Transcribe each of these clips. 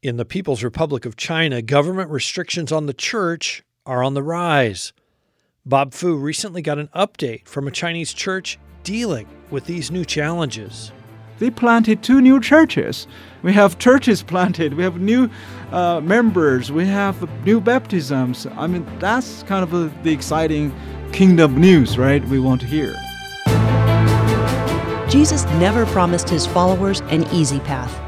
In the People's Republic of China, government restrictions on the church are on the rise. Bob Fu recently got an update from a Chinese church dealing with these new challenges. They planted two new churches. We have churches planted, we have new uh, members, we have new baptisms. I mean, that's kind of a, the exciting kingdom news, right? We want to hear. Jesus never promised his followers an easy path.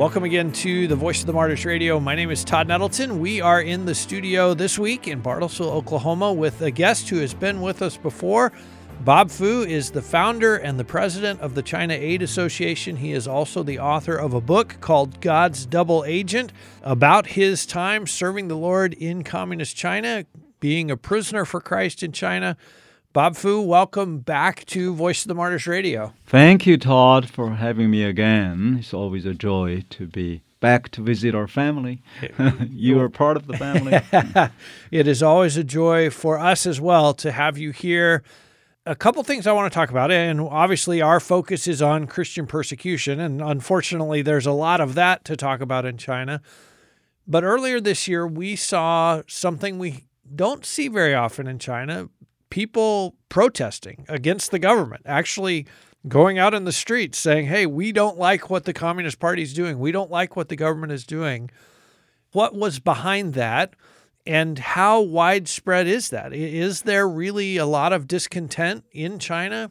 Welcome again to the Voice of the Martyrs Radio. My name is Todd Nettleton. We are in the studio this week in Bartlesville, Oklahoma, with a guest who has been with us before. Bob Fu is the founder and the president of the China Aid Association. He is also the author of a book called God's Double Agent about his time serving the Lord in communist China, being a prisoner for Christ in China. Bob Fu, welcome back to Voice of the Martyrs Radio. Thank you, Todd, for having me again. It's always a joy to be back to visit our family. you are part of the family. it is always a joy for us as well to have you here a couple things I want to talk about. And obviously, our focus is on Christian persecution. And unfortunately, there's a lot of that to talk about in China. But earlier this year, we saw something we don't see very often in China people protesting against the government, actually going out in the streets saying, hey, we don't like what the Communist Party is doing. We don't like what the government is doing. What was behind that? And how widespread is that? Is there really a lot of discontent in China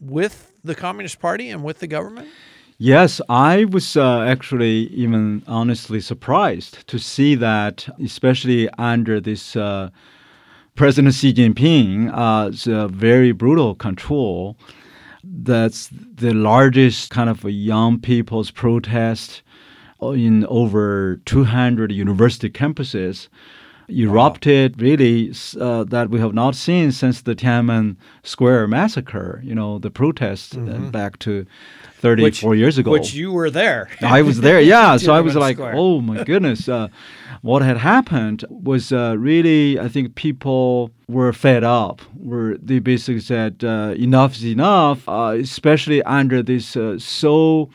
with the Communist Party and with the government? Yes, I was uh, actually even honestly surprised to see that, especially under this uh, President Xi Jinping, uh, very brutal control. That's the largest kind of young people's protest in over 200 university campuses erupted really uh, that we have not seen since the Tiananmen Square massacre. You know, the protests uh, mm-hmm. back to 34 which, years ago. Which you were there. I was there, yeah. so I was like, Square. oh my goodness. Uh, what had happened was uh, really, I think people were fed up. Were they basically said uh, enough is enough, uh, especially under this so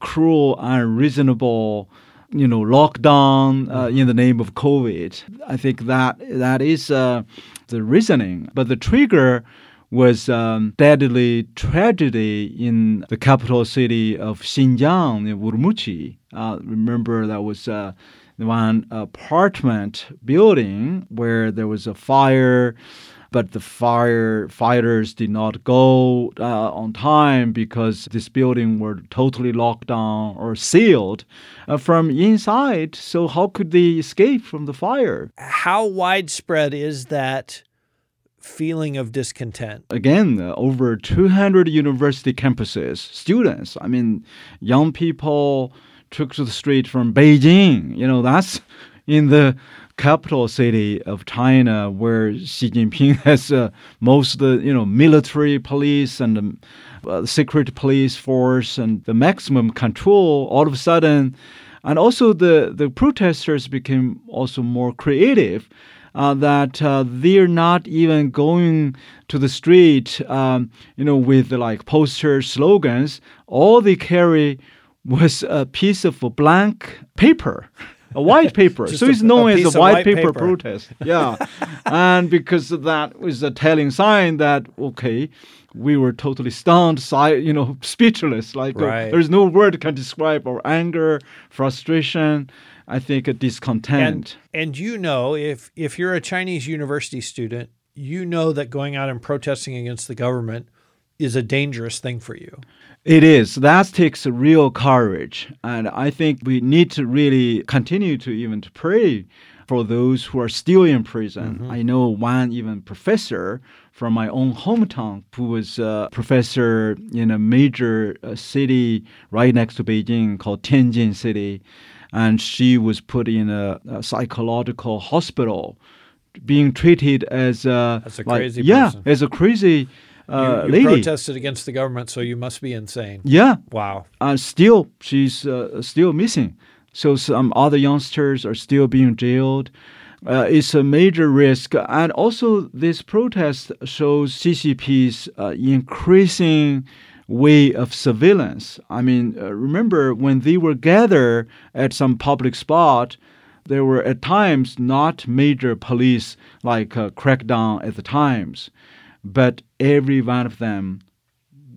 cruel, unreasonable you know, lockdown uh, in the name of COVID. I think that that is uh, the reasoning. But the trigger was um, deadly tragedy in the capital city of Xinjiang, in Urumqi. Uh, remember that was uh, one apartment building where there was a fire but the firefighters did not go uh, on time because this building were totally locked down or sealed uh, from inside. So how could they escape from the fire? How widespread is that? feeling of discontent? Again, uh, over 200 university campuses, students, I mean, young people took to the street from Beijing. You know, that's in the capital city of China, where Xi Jinping has uh, most you know military police and uh, secret police force and the maximum control. All of a sudden, and also the the protesters became also more creative. Uh, that uh, they're not even going to the street, um, you know, with like poster slogans. All they carry was a piece of blank paper. a white paper. so it's known as a white, white paper, paper, protest. Yeah, and because that was a telling sign that okay, we were totally stunned, you know, speechless. Like uh, right. uh, there's no word can describe our anger, frustration. I think a discontent. And, and you know, if if you're a Chinese university student, you know that going out and protesting against the government is a dangerous thing for you. It is. That takes real courage. And I think we need to really continue to even to pray for those who are still in prison. Mm-hmm. I know one even professor from my own hometown who was a professor in a major uh, city right next to Beijing called Tianjin City. And she was put in a, a psychological hospital being treated as a, as a like, yeah, as a crazy uh, you, you lady. protested against the government, so you must be insane. Yeah, Wow. uh, still she's uh, still missing. So some other youngsters are still being jailed. Uh, it's a major risk, and also this protest shows CCP's uh, increasing way of surveillance. I mean, uh, remember when they were gathered at some public spot, there were at times not major police like uh, crackdown at the times, but every one of them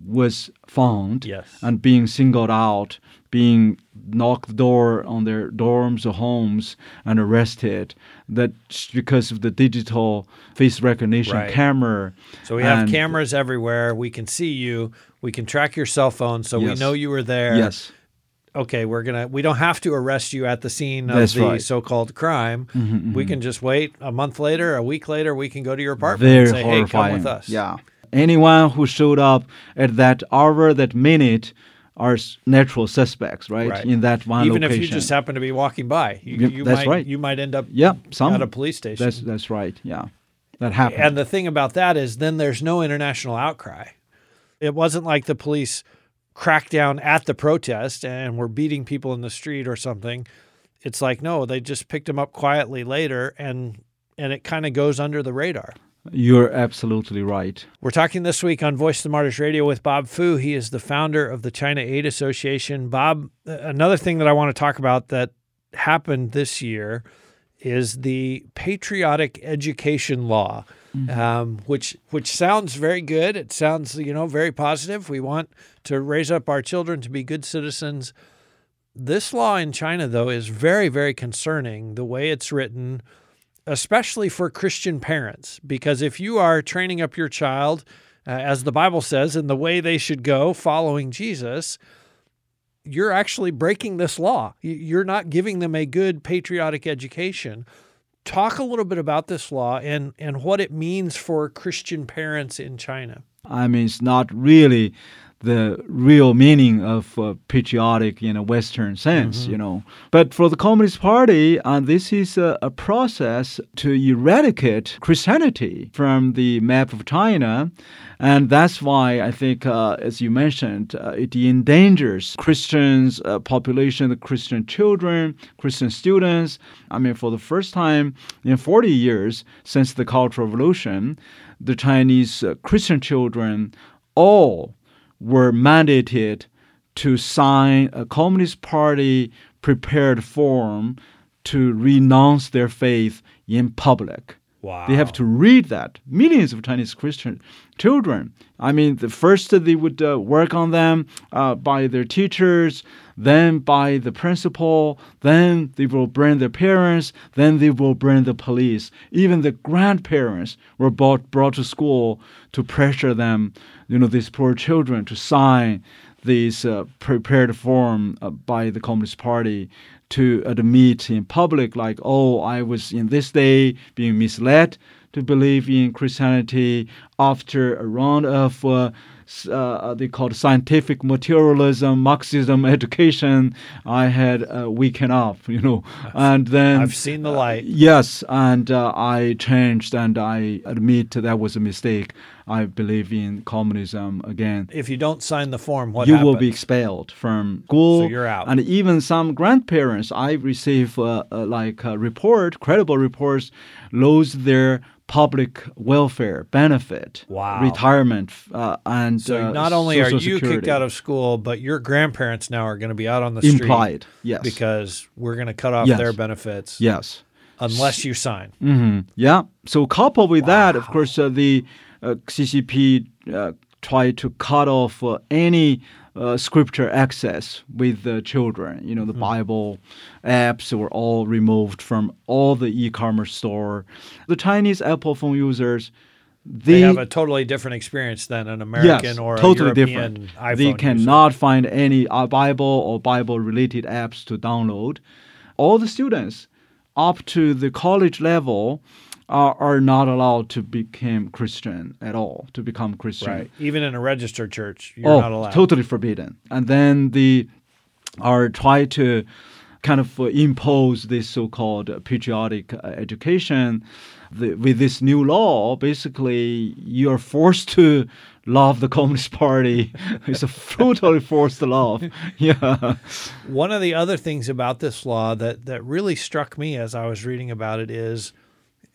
was found Yes. and being singled out, being knocked the door on their dorms or homes and arrested. That's because of the digital face recognition Right. camera. So we have cameras everywhere. We can see you. We can track your cell phone, so we know you were there. Yes. Okay, we're gonna. We don't have to arrest you at the scene of That's the right. Mm-hmm, so-called crime. We can just wait a month later, a week later. We can go to your apartment Very and say, "Hey, horrifying. come with us." Yeah. Anyone who showed up at that hour, that minute, are natural suspects, right? Right. In that one Even location. if you just happen to be walking by, you, you that's might right. you might end up yeah, some at a police station. That's that's right. Yeah, that happened. And the thing about that is, then there's no international outcry. It wasn't like the police cracked down at the protest and were beating people in the street or something. It's like no, they just picked him up quietly later, and and it kind of goes under the radar. You're absolutely right. We're talking this week on Voice of the Martyrs Radio with Bob Fu. He is the founder of the China Aid Association. Bob, uh, another thing that I want to talk about that happened this year is the patriotic education law, um, which which sounds very good. It sounds you know very positive. We want to raise up our children to be good citizens. This law in China, though, is very very concerning. The way it's written especially for Christian parents, because if you are training up your child, uh, as the Bible says, in the way they should go, following Jesus, you're actually breaking this law. You're not giving them a good patriotic education. Talk a little bit about this law and, and what it means for Christian parents in China. I mean, it's not really the real meaning of uh, patriotic in a Western sense, you know. But for the Communist Party, uh, this is a, a process to eradicate Christianity from the map of China. And that's why I think, uh, as you mentioned, uh, it endangers Christians, uh, population, the Christian children, Christian students. I mean, for the first time in 40 years since the Cultural Revolution, the Chinese uh, Christian children all were mandated to sign a Communist Party prepared form to renounce their faith in public. Wow. They have to read that. Millions of Chinese Christian children. I mean, the first they would uh, work on them uh, by their teachers, then by the principal, then they will bring their parents, then they will bring the police. Even the grandparents were brought, brought to school to pressure them, you know, these poor children to sign this uh, prepared form uh, by the Communist Party to admit in public, like, oh, I was in this day being misled to believe in Christianity after a round of uh, uh, they called scientific materialism, Marxism education. I had uh, weakened up, you know, and then I've seen the light. Yes, and uh, I changed and I admit that was a mistake. I believe in communism again. If you don't sign the form, what you happens? will be expelled from school. So you're out. And even some grandparents, I receive uh, uh, like a report, credible reports, lose their public welfare benefit, Wow. retirement, uh, and so uh, not only are you kicked out of school, but your grandparents now are going to be out on the street implied, yes, because we're going to cut off Yes. their benefits yes. unless you sign. hmm Yeah. So coupled with that, of course, uh, the uh, CCP uh, tried to cut off uh, any uh, scripture access with the children. You know, the Mm-hmm. Bible apps were all removed from all the e-commerce store. The Chinese Apple phone users, They they, have a totally different experience than an American yes, or totally different. iPhone. they user. cannot find any uh, Bible or Bible-related apps to download. All the students up to the college level are, are not allowed to become Christian at all. To become Christian, Right. Even in a registered church, you're oh, not allowed. totally forbidden. And then the are try to kind of uh, impose this so-called patriotic uh, education. The, with this new law, basically, you are forced to love the Communist Party. it's a totally forced love. Yeah. One of the other things about this law that that really struck me as I was reading about it is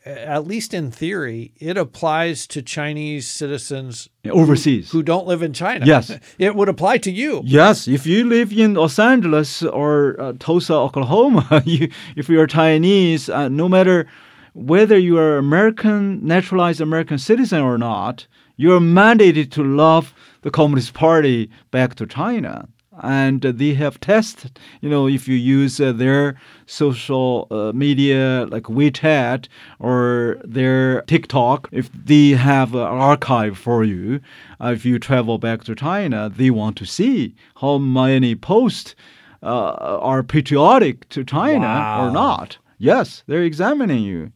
at least in theory, it applies to Chinese citizens overseas who, who don't live in China. Yes, it would apply to you. Yes, if you live in Los Angeles or uh, Tulsa, Oklahoma, you, if you're Chinese, uh, no matter whether you are American naturalized American citizen or not, you are mandated to love the Communist Party back to China and they have tested you know if you use uh, their social uh, media like WeChat or their TikTok if they have an archive for you uh, if you travel back to China they want to see how many posts uh, are patriotic to China wow. or not yes they're examining you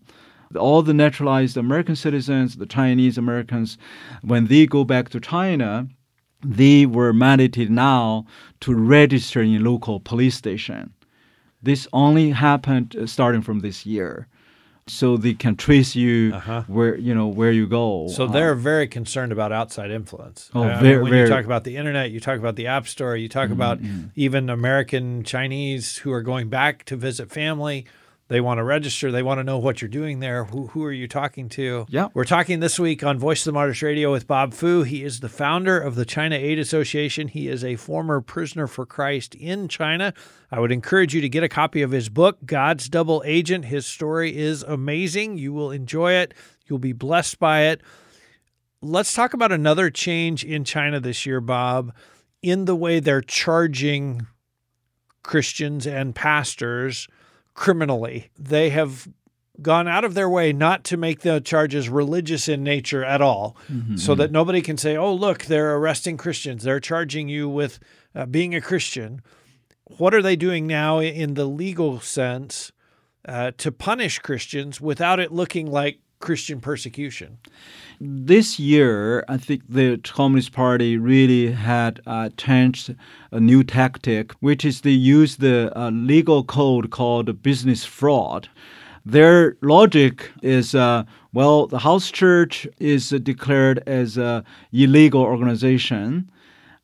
all the naturalized American citizens, the Chinese Americans, when they go back to China, they were mandated now to register in local police station. This only happened uh, starting from this year. So they can trace you uh-huh. where you know where you go. So they're uh, very concerned about outside influence. Oh, I very, when very. you talk about the internet, you talk about the app store, you talk mm-hmm. about even American Chinese who are going back to visit family they want to register. They want to know what you're doing there. Who, who are you talking to? Yeah. We're talking this week on Voice of the Martyrs Radio with Bob Fu. He is the founder of the China Aid Association. He is a former prisoner for Christ in China. I would encourage you to get a copy of his book, God's Double Agent. His story is amazing. You will enjoy it, you'll be blessed by it. Let's talk about another change in China this year, Bob, in the way they're charging Christians and pastors criminally. They have gone out of their way not to make the charges religious in nature at all, mm-hmm. so that nobody can say, oh, look, they're arresting Christians. They're charging you with uh, being a Christian. What are they doing now in the legal sense uh, to punish Christians without it looking like Christian persecution? This year, I think the Communist Party really had uh, changed a new tactic, which is they use the uh, legal code called business fraud. Their logic is uh, well, the house church is declared as an illegal organization.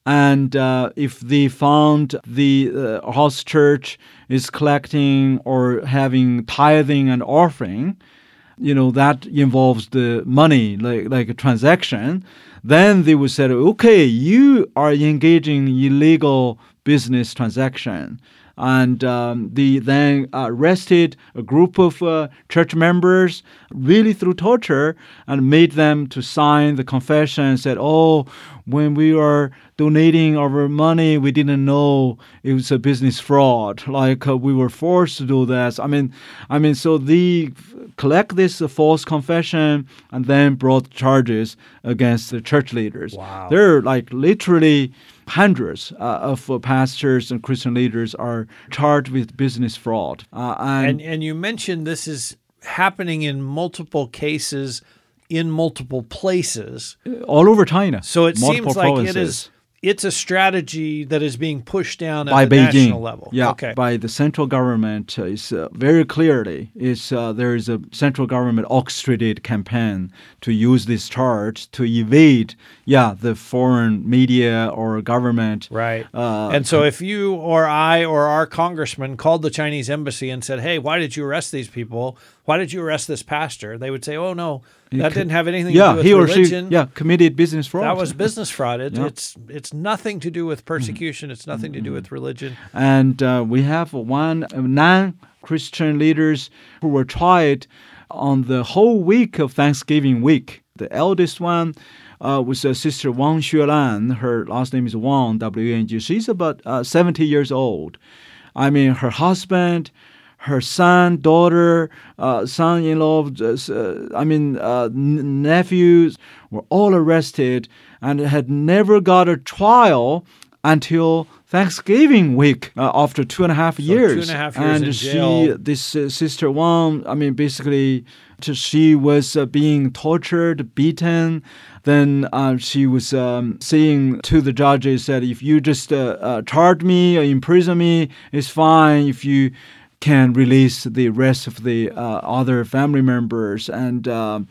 And uh, if they found the uh, house church is collecting or having tithing and offering, you know that involves the money like like a transaction then they would say okay you are engaging illegal business transaction and um, they then arrested a group of uh, church members really through torture and made them to sign the confession and said oh when we are donating our money we didn't know it was a business fraud. Like uh, we were forced to do this. I mean i mean so they collect this uh, false confession and then brought charges against the church leaders. Wow. they're like literally hundreds uh, of uh, pastors and Christian leaders are charged with business fraud. Uh, and, and, and you mentioned this is happening in multiple cases in multiple places all over China. So it seems like provinces. it is it's a strategy that is being pushed down by at the Beijing. national level. Yeah, okay. by the central government. Uh, is uh, very clearly is uh, there is a central government orchestrated campaign to use this charge to evade, yeah, the foreign media or government. Right. Uh, and so if you or I or our congressman called the Chinese embassy and said, "Hey, why did you arrest these people? Why did you arrest this pastor?" They would say, "Oh no." That didn't have anything yeah, to do with he or religion. she yeah, committed business fraud. That was business fraud. It, Yeah. It's it's nothing to do with persecution. It's nothing to do with religion. and uh, we have one uh, non-Christian leaders who were tried on the whole week of Thanksgiving week. The eldest one uh, was uh, Sister Wang Xuelan. Her last name is Wang W A N G. She's about uh, 70 years old. I mean, her husband, her son, daughter, uh, son-in-law, uh, I mean, uh, n- nephews were all arrested and had never got a trial until Thanksgiving week uh, after two and a half years. two and a half years and in she, jail. this uh, sister Wang, I mean, basically, she was uh, being tortured, beaten. Then uh, she was um, saying to the judges that if you just uh, uh, charge me or imprison me, it's fine. If you can release the rest of the uh, other family members, and uh,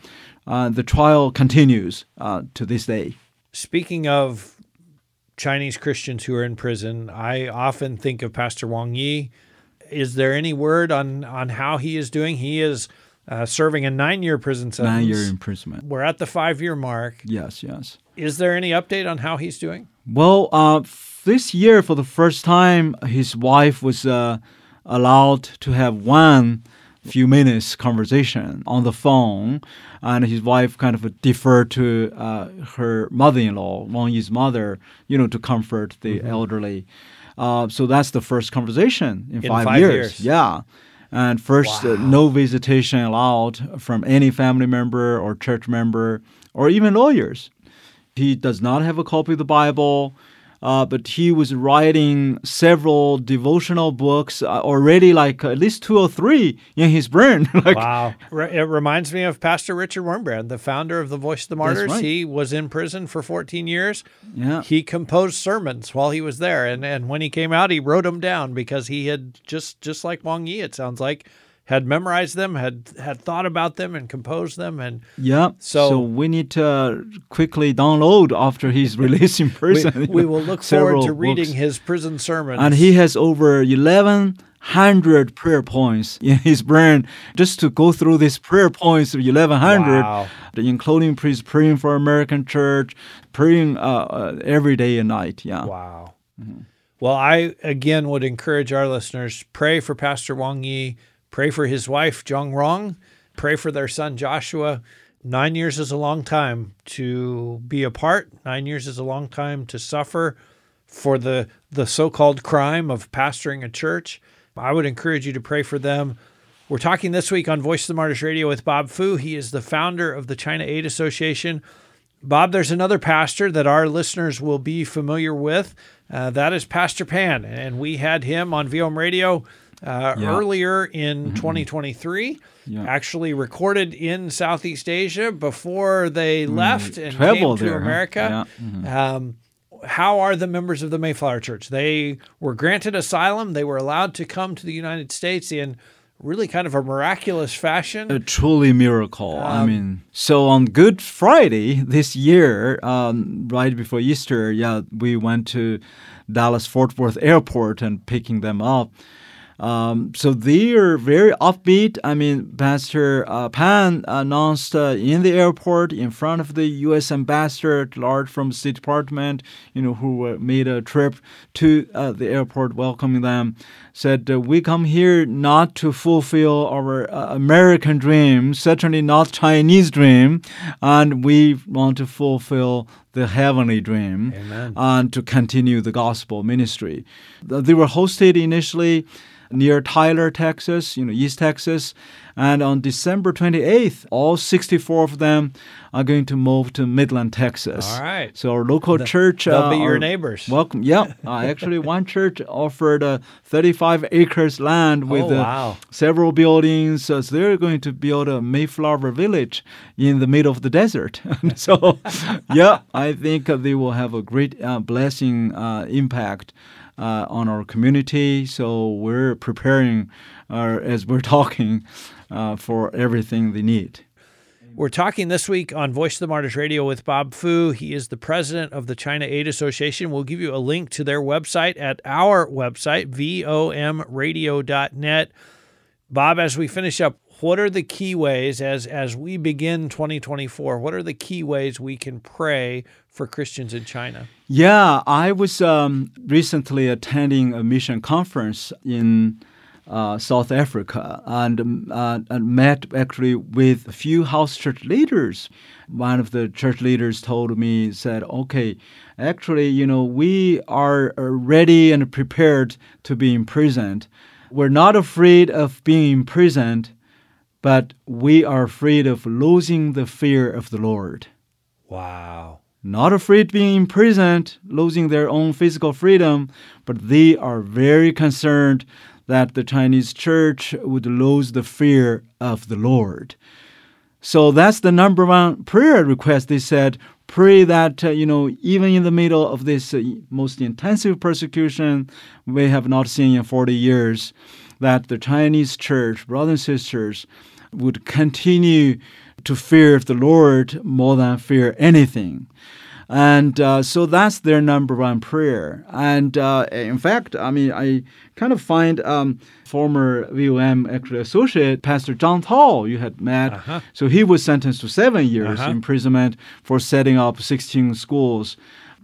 uh, the trial continues uh, to this day. Speaking of Chinese Christians who are in prison, I often think of Pastor Wang Yi. Is there any word on on how he is doing? He is uh, serving a nine year prison sentence. Nine year imprisonment. We're at the five year mark. Yes, yes. Is there any update on how he's doing? Well, uh, this year, for the first time, his wife was uh, allowed to have one few minutes conversation on the phone, and his wife kind of deferred to uh, her mother-in-law, Wang Yi's mother, you know, to comfort the Mm-hmm. elderly. Uh, so that's the first conversation in, In five, five years. years. Yeah. And first, uh, no visitation allowed from any family member or church member or even lawyers. He does not have a copy of the Bible, uh, but he was writing several devotional books uh, already, like at least two or three in his brain. like, Wow. Re- It reminds me of Pastor Richard Wurmbrand, the founder of the Voice of the Martyrs. right. He was in prison for 14 years. Yeah. He composed sermons while he was there. And, and when he came out, he wrote them down because he had just, just like Wang Yi, it sounds like, had memorized them, had, had thought about them and composed them. And Yeah. So- So, we need to quickly download after he's released in prison. we will look forward to reading books. his prison sermons. And he has over 1100 prayer points in his brain just to go through these prayer points of 1100 Wow. including prayers praying for american church praying uh, uh, every day and night yeah Wow. Well, I again would encourage our listeners pray for Pastor Wang Yi, pray for his wife Jiang Rong, pray for their son Joshua. Nine years is a long time to be apart. Nine years is a long time to suffer for the the so-called crime of pastoring a church. I would encourage you to pray for them. We're talking this week on Voice of the Martyrs Radio with Bob Fu. He is the founder of the China Aid Association. Bob, there's another pastor that our listeners will be familiar with. Uh, that is Pastor Pan, and we had him on VOM Radio uh, Yeah. earlier in 2023. Yeah. Actually recorded in Southeast Asia before they left and came travel to there, huh? America. Um, how are the members of the Mayflower Church? They were granted asylum. They were allowed to come to the United States in really kind of a miraculous fashion. a truly miracle. I Um, mean, so on Good Friday this year, um, right before Easter, yeah, we went to Dallas Fort Worth Airport and picking them up. Um, so they are very upbeat. I mean, Pastor uh, Pan announced uh, in the airport in front of the U.S. ambassador at large from State Department, you know, who uh, made a trip to uh, the airport welcoming them, said, uh, "We come here not to fulfill our uh, American dream, certainly not Chinese dream, and we want to fulfill." The heavenly dream, Amen. and to continue the gospel ministry. They were hosted initially near Tyler, Texas, you know, East Texas. And on December 28th, all 64 of them are going to move to Midland, Texas. All right. So our local church. they'll be your neighbors. Welcome. Yeah. Uh, actually, one church offered uh, 35 acres land with Oh, wow. several buildings. So they're going to build a Mayflower village in the middle of the desert. so, yeah, I think uh, they will have a great uh, blessing uh, impact uh, on our community. So we're preparing uh, as we're talking uh, for everything they need. We're talking this week on Voice of the Martyrs Radio with Bob Fu. He is the president of the China Aid Association. We'll give you a link to their website at our website, vomradio.net. Bob, as we finish up, what are the key ways as as we begin 2024? What are the key ways we can pray for Christians in China? Yeah, I was um, recently attending a mission conference in uh, South Africa and, um, uh, and met actually with a few house church leaders. One of the church leaders told me, said, okay, actually, you know, we are uh, ready and prepared to be imprisoned. We're not afraid of being imprisoned, but we are afraid of losing the fear of the Lord Wow. not afraid of being imprisoned, losing their own physical freedom, but they are very concerned that the Chinese church would lose the fear of the Lord. So that's the number one prayer request. They said, pray that, uh, you know, even in the middle of this uh, most intensive persecution we have not seen in 40 years, that the Chinese church, brothers and sisters, would continue to fear the Lord more than fear anything. And uh, so that's their number one prayer. And uh, in fact, I mean, I kind of find um, former VOM actually associate Pastor John Cao you had met. Uh-huh. So he was sentenced to seven years Uh-huh. imprisonment for setting up 16 schools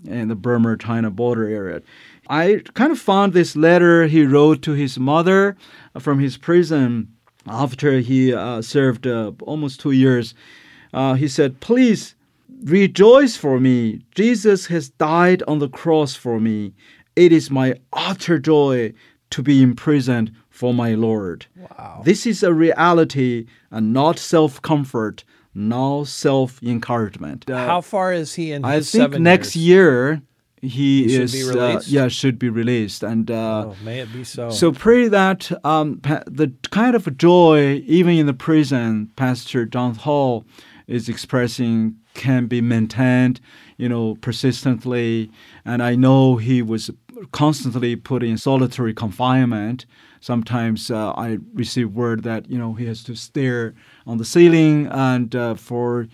in the Burma China border area. I kind of found this letter he wrote to his mother from his prison after he uh, served uh, almost two years. Uh, he said, Please rejoice for me. Jesus has died on the cross for me. It is my utter joy to be imprisoned for my Lord. Wow. This is a reality and not self comfort, not self encouragement. How far is he in I think next years? year he, He should is be uh, released? yeah should be released and uh, Oh, may it be so. so pray that um, pa- the kind of joy even in the prison Pastor John Cao is expressing can be maintained you know persistently. And I know he was constantly put in solitary confinement. Sometimes uh, I receive word that you know he has to stare on the ceiling and uh, for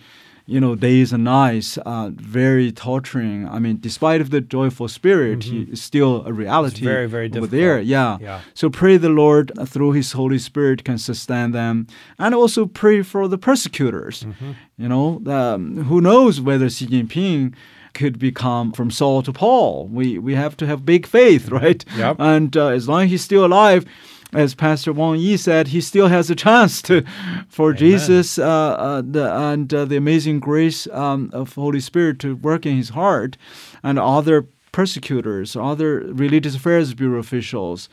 you know days and nights uh, very torturing i mean despite of the joyful spirit he is still a reality Mm-hmm. very, very over there yeah. Yeah. so pray the lord uh, through his holy spirit can sustain them and also pray for the persecutors Mm-hmm. you know um, who knows whether xi jinping could become from Saul to Paul. We we have to have big faith, right? Yep. And uh, as long as he's still alive, as Pastor Wang Yi said, he still has a chance to, for Jesus uh, uh, the, and uh, the amazing grace um, of Holy Spirit to work in his heart, and other persecutors, other religious affairs bureau officials.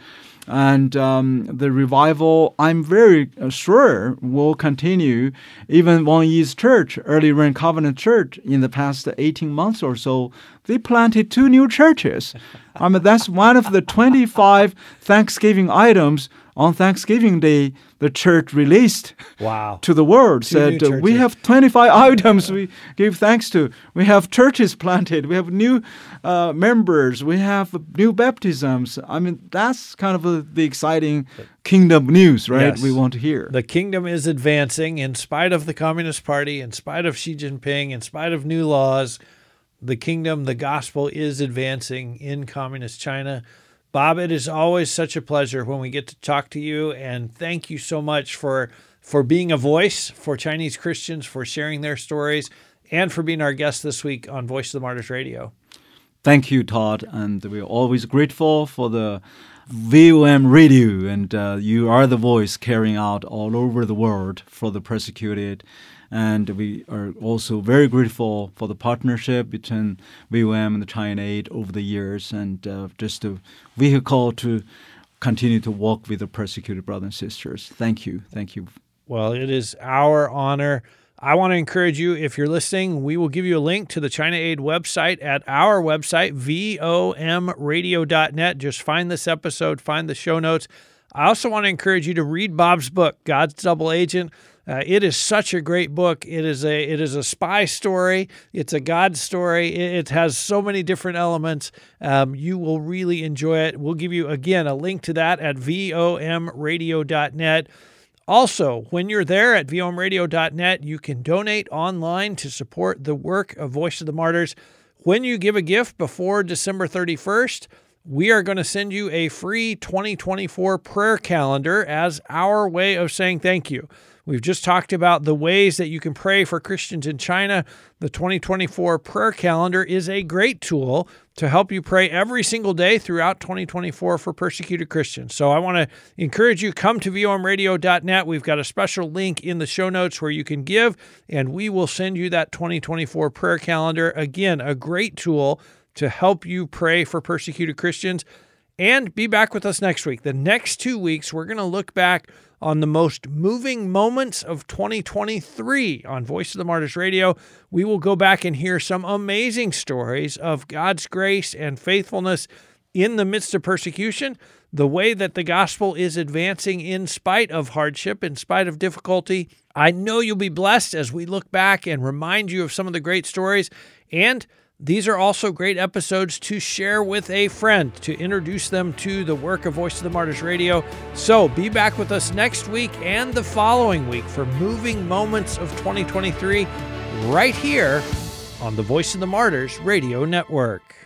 And um, the revival, I'm very uh, sure, will continue. Even Wang Yi's church, Early Rain Covenant Church, in the past 18 months or so, they planted two new churches. I mean, that's one of the 25 Thanksgiving items on Thanksgiving Day the church released wow. to the world. Two said, we have 25 items we give thanks to. We have churches planted. We have new uh, members. We have new baptisms. I mean, that's kind of uh the exciting kingdom news, right? Yes. We want to hear. The kingdom is advancing in spite of the Communist Party, in spite of Xi Jinping, in spite of new laws. The kingdom, the gospel is advancing in communist China. Bob, it is always such a pleasure when we get to talk to you, and thank you so much for for being a voice for Chinese Christians, for sharing their stories, and for being our guest this week on Voice of the Martyrs Radio. Thank you, Todd, and we're always grateful for the VOM radio, and uh, you are the voice carrying out all over the world for the persecuted. And we are also very grateful for the partnership between VOM and the China Aid over the years, and uh, just a vehicle to continue to walk with the persecuted brothers and sisters. Thank you, thank you. Well, it is our honor. I want to encourage you, if you're listening, we will give you a link to the China Aid website at our website, vomradio.net. Just find this episode, find the show notes. I also want to encourage you to read Bob's book, God's Double Agent. Uh, it is such a great book. It is a it is a spy story. It's a God story. It, it has so many different elements. Um, you will really enjoy it. We'll give you again a link to that at vomradio.net. Also, when you're there at vomradio.net, you can donate online to support the work of Voice of the Martyrs. When you give a gift before December 31st, we are going to send you a free 2024 prayer calendar as our way of saying thank you. We've just talked about the ways that you can pray for Christians in China. The 2024 prayer calendar is a great tool to help you pray every single day throughout 2024 for persecuted Christians. So I want to encourage you come to vomradio.net. We've got a special link in the show notes where you can give and we will send you that 2024 prayer calendar. Again, a great tool to help you pray for persecuted Christians and be back with us next week. The next 2 weeks we're going to look back on the most moving moments of 2023 on Voice of the Martyrs Radio. We will go back and hear some amazing stories of God's grace and faithfulness in the midst of persecution, the way that the gospel is advancing in spite of hardship, in spite of difficulty. I know you'll be blessed as we look back and remind you of some of the great stories and these are also great episodes to share with a friend, to introduce them to the work of Voice of the Martyrs Radio. So be back with us next week and the following week for moving moments of 2023 right here on the Voice of the Martyrs Radio Network.